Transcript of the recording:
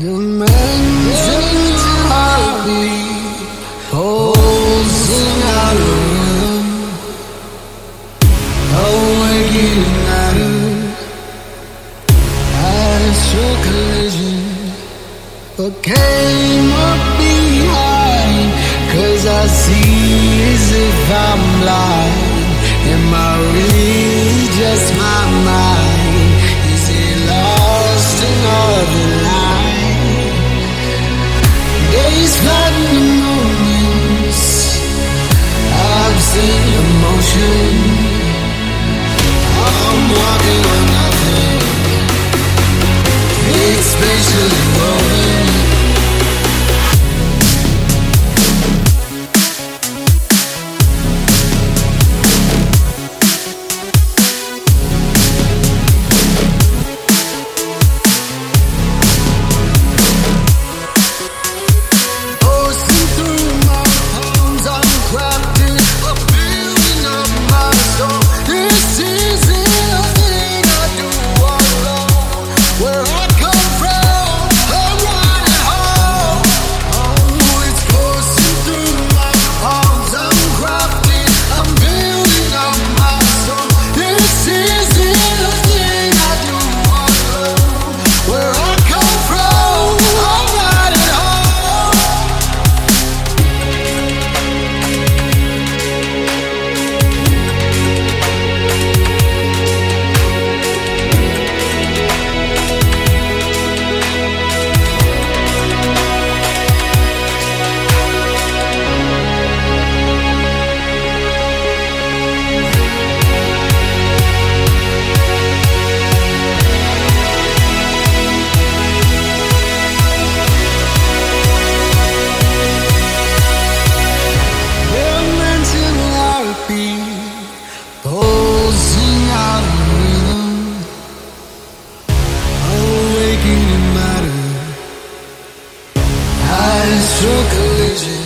Dimensions heartbeat Holes room Awakening collision came up behind Cause I see Spatially It's true collision